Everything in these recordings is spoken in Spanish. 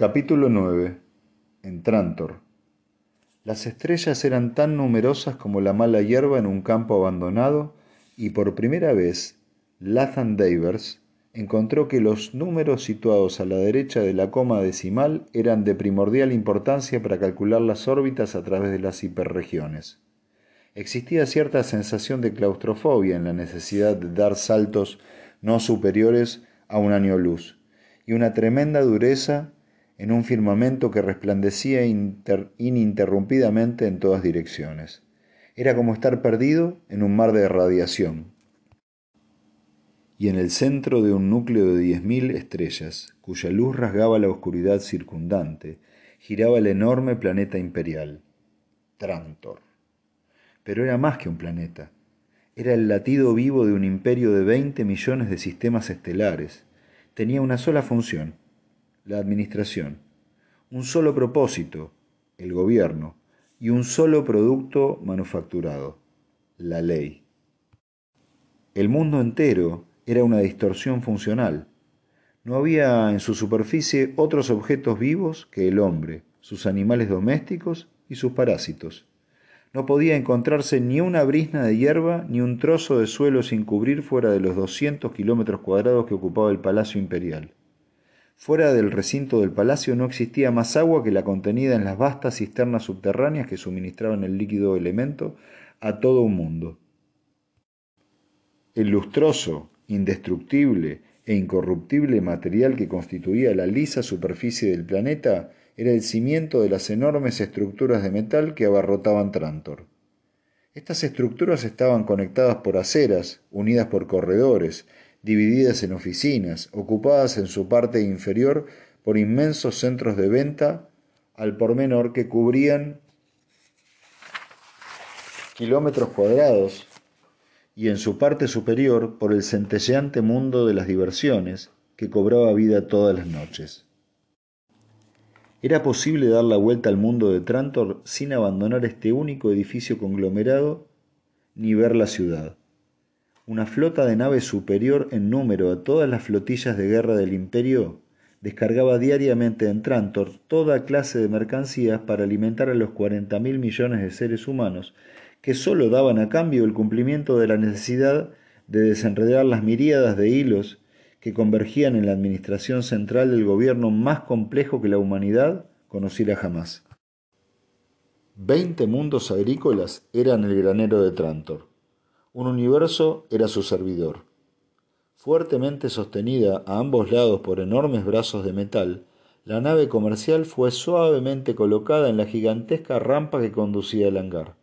Capítulo 9. En Trantor. Las estrellas eran tan numerosas como la mala hierba en un campo abandonado y por primera vez Lathan Davers encontró que los números situados a la derecha de la coma decimal eran de primordial importancia para calcular las órbitas a través de las hiperregiones. Existía cierta sensación de claustrofobia en la necesidad de dar saltos no superiores a un año luz y una tremenda dureza en un firmamento que resplandecía ininterrumpidamente en todas direcciones. Era como estar perdido en un mar de radiación. Y en el centro de un núcleo de diez mil estrellas, cuya luz rasgaba la oscuridad circundante, giraba el enorme planeta imperial, Trantor. Pero era más que un planeta. Era el latido vivo de un imperio de veinte millones de sistemas estelares. Tenía una sola función, la administración, un solo propósito, el gobierno, y un solo producto manufacturado, la ley. El mundo entero era una distorsión funcional. No había en su superficie otros objetos vivos que el hombre, sus animales domésticos y sus parásitos. No podía encontrarse ni una brisna de hierba ni un trozo de suelo sin cubrir fuera de los doscientos kilómetros cuadrados que ocupaba el Palacio Imperial. Fuera del recinto del palacio no existía más agua que la contenida en las vastas cisternas subterráneas que suministraban el líquido elemento a todo un mundo. El lustroso, indestructible e incorruptible material que constituía la lisa superficie del planeta era el cimiento de las enormes estructuras de metal que abarrotaban Trantor. Estas estructuras estaban conectadas por aceras, unidas por corredores, divididas en oficinas, ocupadas en su parte inferior por inmensos centros de venta al por menor que cubrían kilómetros cuadrados y en su parte superior por el centelleante mundo de las diversiones que cobraba vida todas las noches. Era posible dar la vuelta al mundo de Trantor sin abandonar este único edificio conglomerado ni ver la ciudad una flota de naves superior en número a todas las flotillas de guerra del imperio descargaba diariamente en Trantor toda clase de mercancías para alimentar a los cuarenta mil millones de seres humanos que sólo daban a cambio el cumplimiento de la necesidad de desenredar las miríadas de hilos que convergían en la administración central del gobierno más complejo que la humanidad conociera jamás. Veinte mundos agrícolas eran el granero de Trantor. Un universo era su servidor. Fuertemente sostenida a ambos lados por enormes brazos de metal, la nave comercial fue suavemente colocada en la gigantesca rampa que conducía al hangar.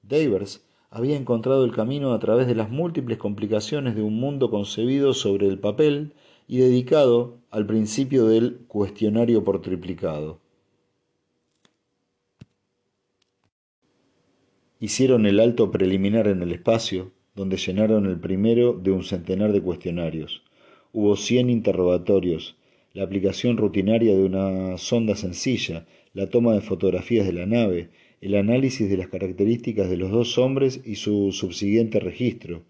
Davers había encontrado el camino a través de las múltiples complicaciones de un mundo concebido sobre el papel y dedicado al principio del cuestionario por triplicado. Hicieron el alto preliminar en el espacio, donde llenaron el primero de un centenar de cuestionarios. Hubo cien interrogatorios, la aplicación rutinaria de una sonda sencilla, la toma de fotografías de la nave, el análisis de las características de los dos hombres y su subsiguiente registro,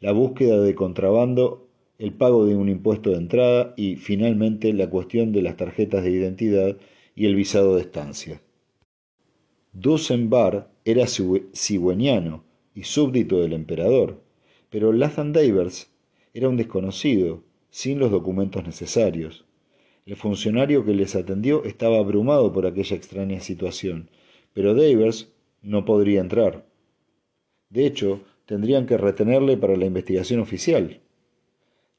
la búsqueda de contrabando, el pago de un impuesto de entrada y, finalmente, la cuestión de las tarjetas de identidad y el visado de estancia. Dusenbar era cigüeñano y súbdito del emperador, pero Lathan Davers era un desconocido, sin los documentos necesarios. El funcionario que les atendió estaba abrumado por aquella extraña situación, pero Davers no podría entrar. De hecho, tendrían que retenerle para la investigación oficial.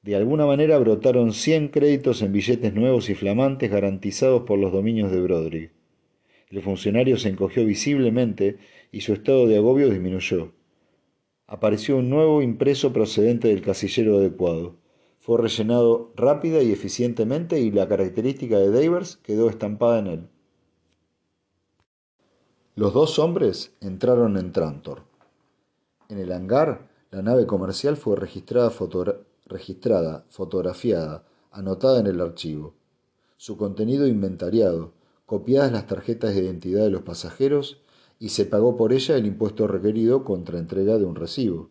De alguna manera brotaron cien créditos en billetes nuevos y flamantes garantizados por los dominios de Broderick. El funcionario se encogió visiblemente y su estado de agobio disminuyó. Apareció un nuevo impreso procedente del casillero adecuado. Fue rellenado rápida y eficientemente y la característica de Davers quedó estampada en él. Los dos hombres entraron en Trantor. En el hangar, la nave comercial fue registrada, registrada, fotografiada, anotada en el archivo. Su contenido inventariado, copiadas las tarjetas de identidad de los pasajeros y se pagó por ella el impuesto requerido contra entrega de un recibo.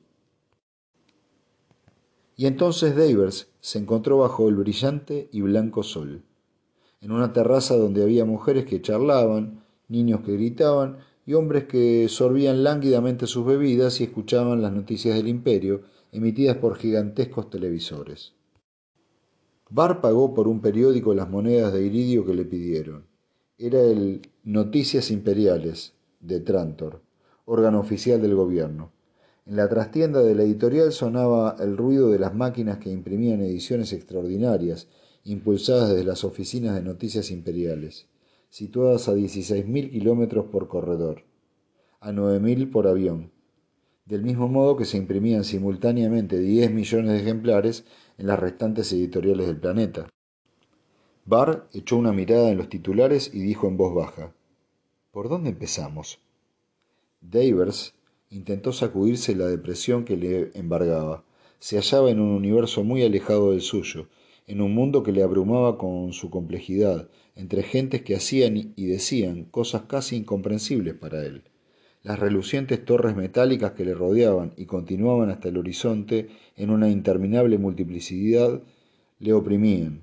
Y entonces Davers se encontró bajo el brillante y blanco sol. en una terraza donde había mujeres que charlaban, niños que gritaban y hombres que sorbían lánguidamente sus bebidas y escuchaban las noticias del imperio emitidas por gigantescos televisores. Bar pagó por un periódico las monedas de iridio que le pidieron. Era el Noticias Imperiales de Trantor, órgano oficial del gobierno. En la trastienda de la editorial sonaba el ruido de las máquinas que imprimían ediciones extraordinarias, impulsadas desde las oficinas de noticias imperiales situadas a 16.000 kilómetros por corredor, a 9.000 por avión, del mismo modo que se imprimían simultáneamente 10 millones de ejemplares en las restantes editoriales del planeta. Barr echó una mirada en los titulares y dijo en voz baja, ¿Por dónde empezamos? Davers intentó sacudirse la depresión que le embargaba. Se hallaba en un universo muy alejado del suyo, en un mundo que le abrumaba con su complejidad, entre gentes que hacían y decían cosas casi incomprensibles para él. Las relucientes torres metálicas que le rodeaban y continuaban hasta el horizonte en una interminable multiplicidad le oprimían.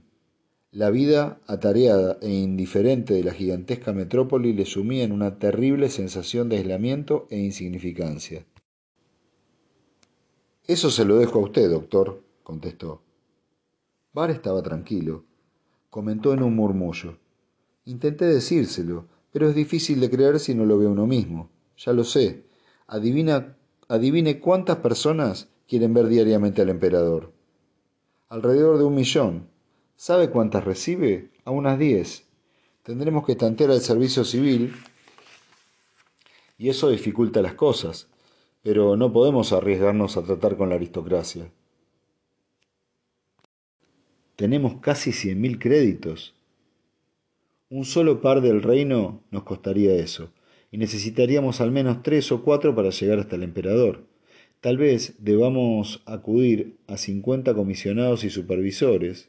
La vida atareada e indiferente de la gigantesca metrópoli le sumía en una terrible sensación de aislamiento e insignificancia. Eso se lo dejo a usted, doctor, contestó. Bar estaba tranquilo. Comentó en un murmullo. Intenté decírselo, pero es difícil de creer si no lo ve uno mismo. Ya lo sé. Adivina, adivine cuántas personas quieren ver diariamente al emperador. Alrededor de un millón. ¿Sabe cuántas recibe? A unas diez. Tendremos que tantear al servicio civil y eso dificulta las cosas, pero no podemos arriesgarnos a tratar con la aristocracia. Tenemos casi cien mil créditos. Un solo par del reino nos costaría eso, y necesitaríamos al menos tres o cuatro para llegar hasta el emperador. Tal vez debamos acudir a cincuenta comisionados y supervisores,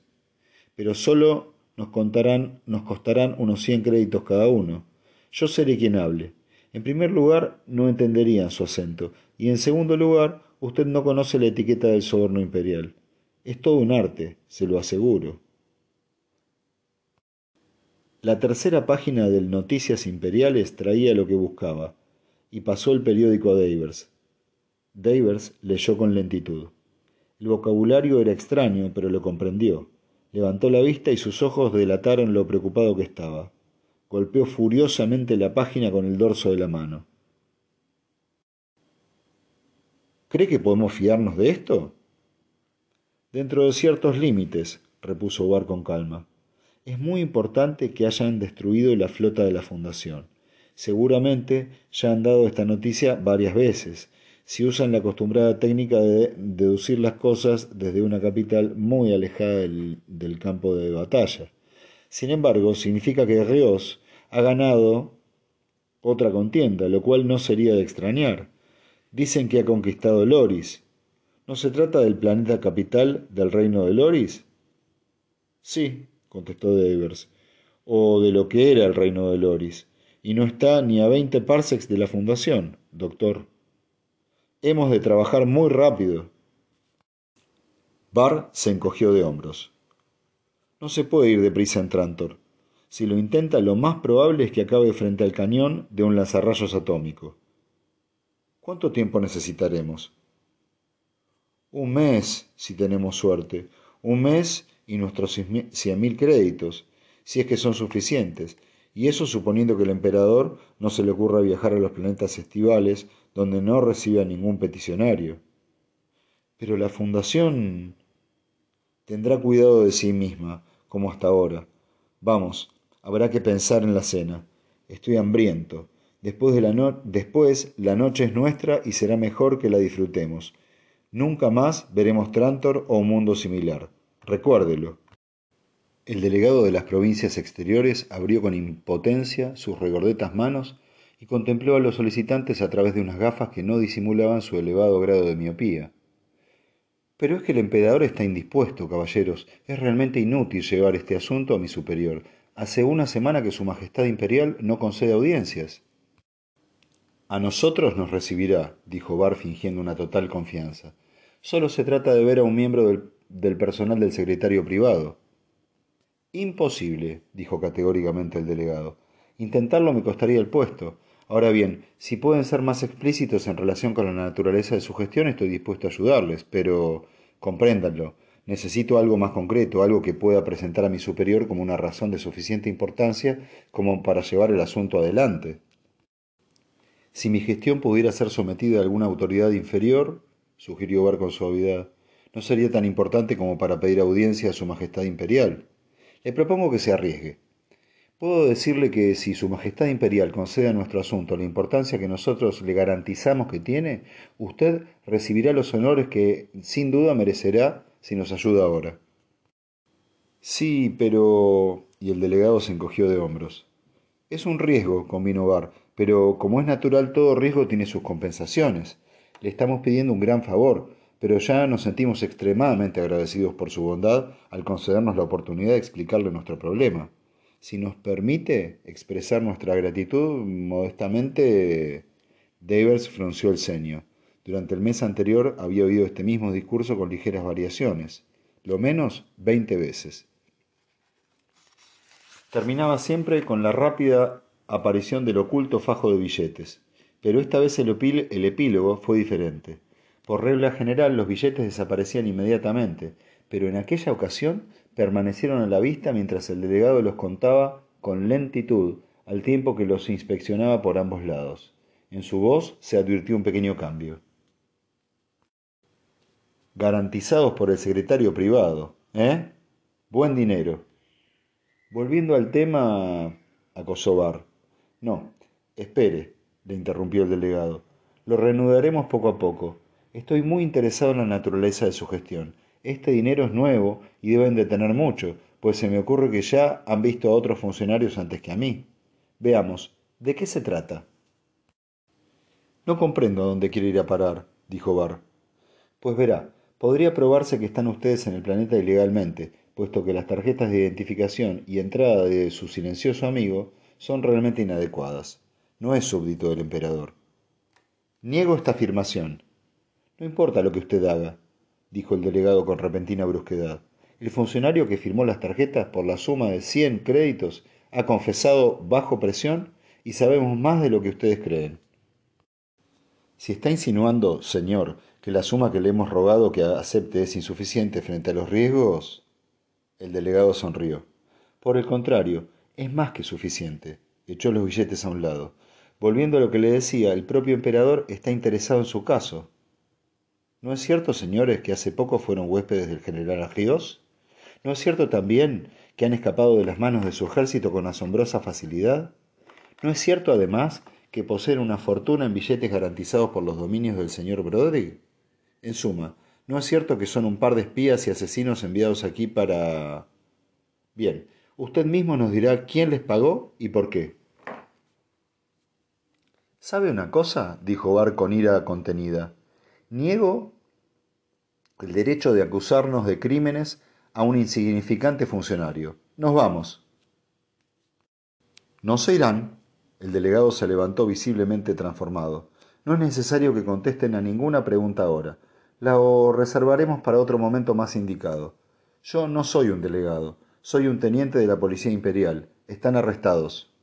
pero solo nos, contarán, nos costarán unos cien créditos cada uno. Yo seré quien hable. En primer lugar, no entenderían su acento, y en segundo lugar, usted no conoce la etiqueta del soborno imperial. Es todo un arte, se lo aseguro. La tercera página del Noticias Imperiales traía lo que buscaba, y pasó el periódico a Davers. Davers leyó con lentitud. El vocabulario era extraño, pero lo comprendió. Levantó la vista y sus ojos delataron lo preocupado que estaba. Golpeó furiosamente la página con el dorso de la mano. ¿Cree que podemos fiarnos de esto? Dentro de ciertos límites, repuso Bar con calma. Es muy importante que hayan destruido la flota de la Fundación. Seguramente ya han dado esta noticia varias veces, si usan la acostumbrada técnica de deducir las cosas desde una capital muy alejada del, campo de batalla. Sin embargo, significa que Rios ha ganado otra contienda, lo cual no sería de extrañar. Dicen que ha conquistado Loris, ¿No se trata del planeta capital del reino de Loris? Sí, contestó Devers, o de lo que era el reino de Loris, y no está ni a veinte parsecs de la fundación, doctor. Hemos de trabajar muy rápido. Barr se encogió de hombros. No se puede ir deprisa en Trantor. Si lo intenta, lo más probable es que acabe frente al cañón de un lanzarrayos atómico. ¿Cuánto tiempo necesitaremos? Un mes, si tenemos suerte. Un mes y nuestros cien mil créditos, si es que son suficientes. Y eso suponiendo que el emperador no se le ocurra viajar a los planetas estivales donde no reciba ningún peticionario. Pero la fundación tendrá cuidado de sí misma, como hasta ahora. Vamos, habrá que pensar en la cena. Estoy hambriento. Después, de la Después la noche es nuestra y será mejor que la disfrutemos. Nunca más veremos Trantor o un mundo similar. Recuérdelo. El delegado de las provincias exteriores abrió con impotencia sus regordetas manos y contempló a los solicitantes a través de unas gafas que no disimulaban su elevado grado de miopía. Pero es que el emperador está indispuesto, caballeros. Es realmente inútil llevar este asunto a mi superior. Hace una semana que Su Majestad Imperial no concede audiencias. A nosotros nos recibirá, dijo Bar fingiendo una total confianza. Solo se trata de ver a un miembro del, personal del secretario privado. Imposible, dijo categóricamente el delegado. Intentarlo me costaría el puesto. Ahora bien, si pueden ser más explícitos en relación con la naturaleza de su gestión, estoy dispuesto a ayudarles, pero compréndanlo. Necesito algo más concreto, algo que pueda presentar a mi superior como una razón de suficiente importancia como para llevar el asunto adelante. Si mi gestión pudiera ser sometida a alguna autoridad inferior, sugirió Bar con suavidad, no sería tan importante como para pedir audiencia a Su Majestad Imperial. Le propongo que se arriesgue. Puedo decirle que si Su Majestad Imperial concede a nuestro asunto la importancia que nosotros le garantizamos que tiene, usted recibirá los honores que sin duda merecerá si nos ayuda ahora. Sí, pero... y el delegado se encogió de hombros. Es un riesgo, convino Bar, pero como es natural todo riesgo tiene sus compensaciones. Le estamos pidiendo un gran favor, pero ya nos sentimos extremadamente agradecidos por su bondad al concedernos la oportunidad de explicarle nuestro problema. Si nos permite expresar nuestra gratitud modestamente, Davers frunció el ceño. Durante el mes anterior había oído este mismo discurso con ligeras variaciones, lo menos veinte veces. Terminaba siempre con la rápida aparición del oculto fajo de billetes, pero esta vez el, el epílogo fue diferente. Por regla general los billetes desaparecían inmediatamente, pero en aquella ocasión permanecieron a la vista mientras el delegado los contaba con lentitud, al tiempo que los inspeccionaba por ambos lados. En su voz se advirtió un pequeño cambio. Garantizados por el secretario privado, ¿eh? Buen dinero. Volviendo al tema, acosó Bar. No, espere, le interrumpió el delegado. Lo reanudaremos poco a poco. Estoy muy interesado en la naturaleza de su gestión este dinero es nuevo y deben de tener mucho, pues se me ocurre que ya han visto a otros funcionarios antes que a mí. Veamos, ¿de qué se trata? No comprendo a dónde quiere ir a parar, dijo Barr. Pues verá, podría probarse que están ustedes en el planeta ilegalmente, puesto que las tarjetas de identificación y entrada de su silencioso amigo son realmente inadecuadas. No es súbdito del emperador. Niego esta afirmación. No importa lo que usted haga, dijo el delegado con repentina brusquedad. El funcionario que firmó las tarjetas por la suma de cien créditos ha confesado bajo presión y sabemos más de lo que ustedes creen. Si está insinuando, señor, que la suma que le hemos rogado que acepte es insuficiente frente a los riesgos. El delegado sonrió. Por el contrario, es más que suficiente. Echó los billetes a un lado. Volviendo a lo que le decía, el propio emperador está interesado en su caso. ¿No es cierto, señores, que hace poco fueron huéspedes del general Agios? ¿No es cierto también que han escapado de las manos de su ejército con asombrosa facilidad? ¿No es cierto, además, que poseen una fortuna en billetes garantizados por los dominios del señor Broderick? En suma, ¿no es cierto que son un par de espías y asesinos enviados aquí para... Bien, usted mismo nos dirá quién les pagó y por qué. ¿Sabe una cosa? dijo Bar con ira contenida. Niego el derecho de acusarnos de crímenes a un insignificante funcionario. Nos vamos. No se irán. El delegado se levantó visiblemente transformado. No es necesario que contesten a ninguna pregunta ahora. La reservaremos para otro momento más indicado. Yo no soy un delegado, soy un teniente de la Policía Imperial. Están arrestados.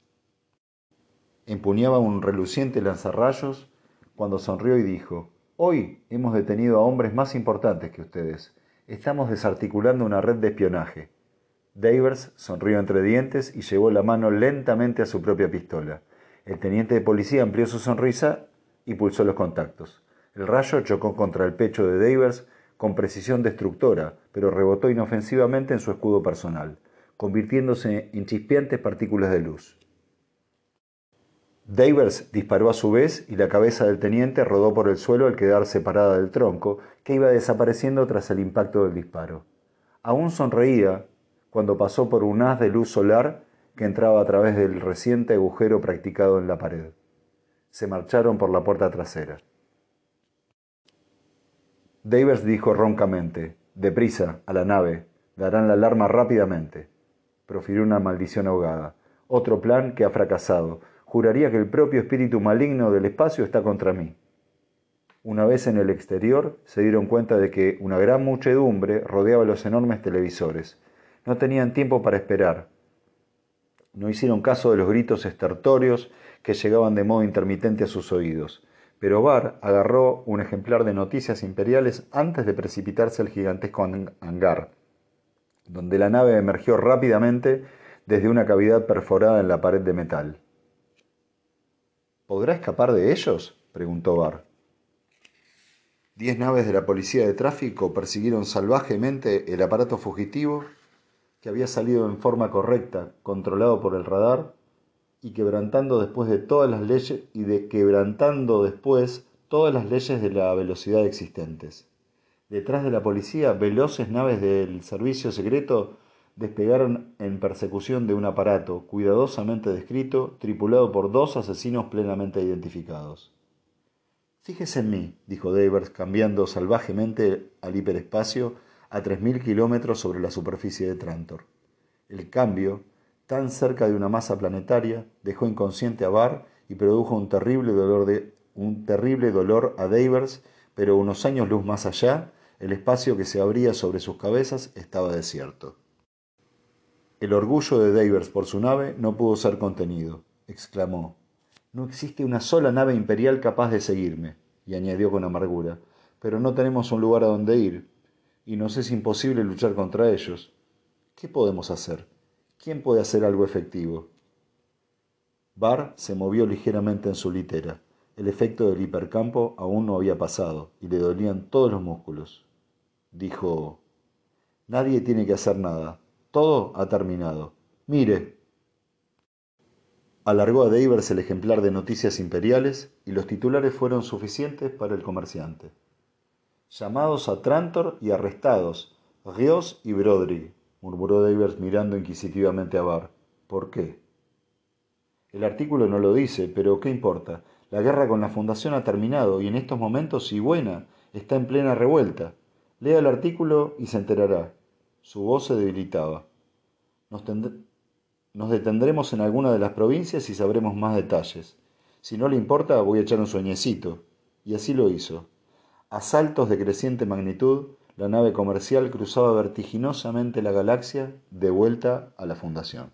Empuñaba un reluciente lanzarrayos cuando sonrió y dijo Hoy hemos detenido a hombres más importantes que ustedes. Estamos desarticulando una red de espionaje. Davers sonrió entre dientes y llevó la mano lentamente a su propia pistola. El teniente de policía amplió su sonrisa y pulsó los contactos. El rayo chocó contra el pecho de Davers con precisión destructora, pero rebotó inofensivamente en su escudo personal, convirtiéndose en chispeantes partículas de luz. Davers disparó a su vez y la cabeza del teniente rodó por el suelo al quedar separada del tronco, que iba desapareciendo tras el impacto del disparo. Aún sonreía cuando pasó por un haz de luz solar que entraba a través del reciente agujero practicado en la pared. Se marcharon por la puerta trasera. Davers dijo roncamente, Deprisa, a la nave, darán la alarma rápidamente. Profirió una maldición ahogada. Otro plan que ha fracasado juraría que el propio espíritu maligno del espacio está contra mí. Una vez en el exterior, se dieron cuenta de que una gran muchedumbre rodeaba los enormes televisores. No tenían tiempo para esperar. No hicieron caso de los gritos estertóreos que llegaban de modo intermitente a sus oídos. Pero Bar agarró un ejemplar de Noticias Imperiales antes de precipitarse al gigantesco hangar, donde la nave emergió rápidamente desde una cavidad perforada en la pared de metal. ¿Podrá escapar de ellos? preguntó Bar. Diez naves de la policía de tráfico persiguieron salvajemente el aparato fugitivo que había salido en forma correcta, controlado por el radar, y quebrantando después de todas las leyes y quebrantando después todas las leyes de la velocidad existentes. Detrás de la policía, veloces naves del servicio secreto despegaron en persecución de un aparato, cuidadosamente descrito, tripulado por dos asesinos plenamente identificados. Fíjese en mí, dijo Davers, cambiando salvajemente al hiperespacio a tres mil kilómetros sobre la superficie de Trantor. El cambio, tan cerca de una masa planetaria, dejó inconsciente a Barr y produjo un terrible dolor, de, un terrible dolor a Davers, pero unos años luz más allá, el espacio que se abría sobre sus cabezas estaba desierto. El orgullo de Davers por su nave no pudo ser contenido. Exclamó, No existe una sola nave imperial capaz de seguirme, y añadió con amargura, pero no tenemos un lugar a donde ir, y nos es imposible luchar contra ellos. ¿Qué podemos hacer? ¿Quién puede hacer algo efectivo? Barr se movió ligeramente en su litera. El efecto del hipercampo aún no había pasado y le dolían todos los músculos. Dijo, Nadie tiene que hacer nada. Todo ha terminado. Mire. Alargó a Davers el ejemplar de Noticias Imperiales y los titulares fueron suficientes para el comerciante. Llamados a Trantor y arrestados, Rios y Broderick, murmuró Davers mirando inquisitivamente a Barr. ¿Por qué? El artículo no lo dice, pero ¿qué importa? La guerra con la Fundación ha terminado y en estos momentos, si buena, está en plena revuelta. Lea el artículo y se enterará. Su voz se debilitaba. Nos, detendremos en alguna de las provincias y sabremos más detalles. Si no le importa, voy a echar un sueñecito. Y así lo hizo. A saltos de creciente magnitud, la nave comercial cruzaba vertiginosamente la galaxia de vuelta a la Fundación.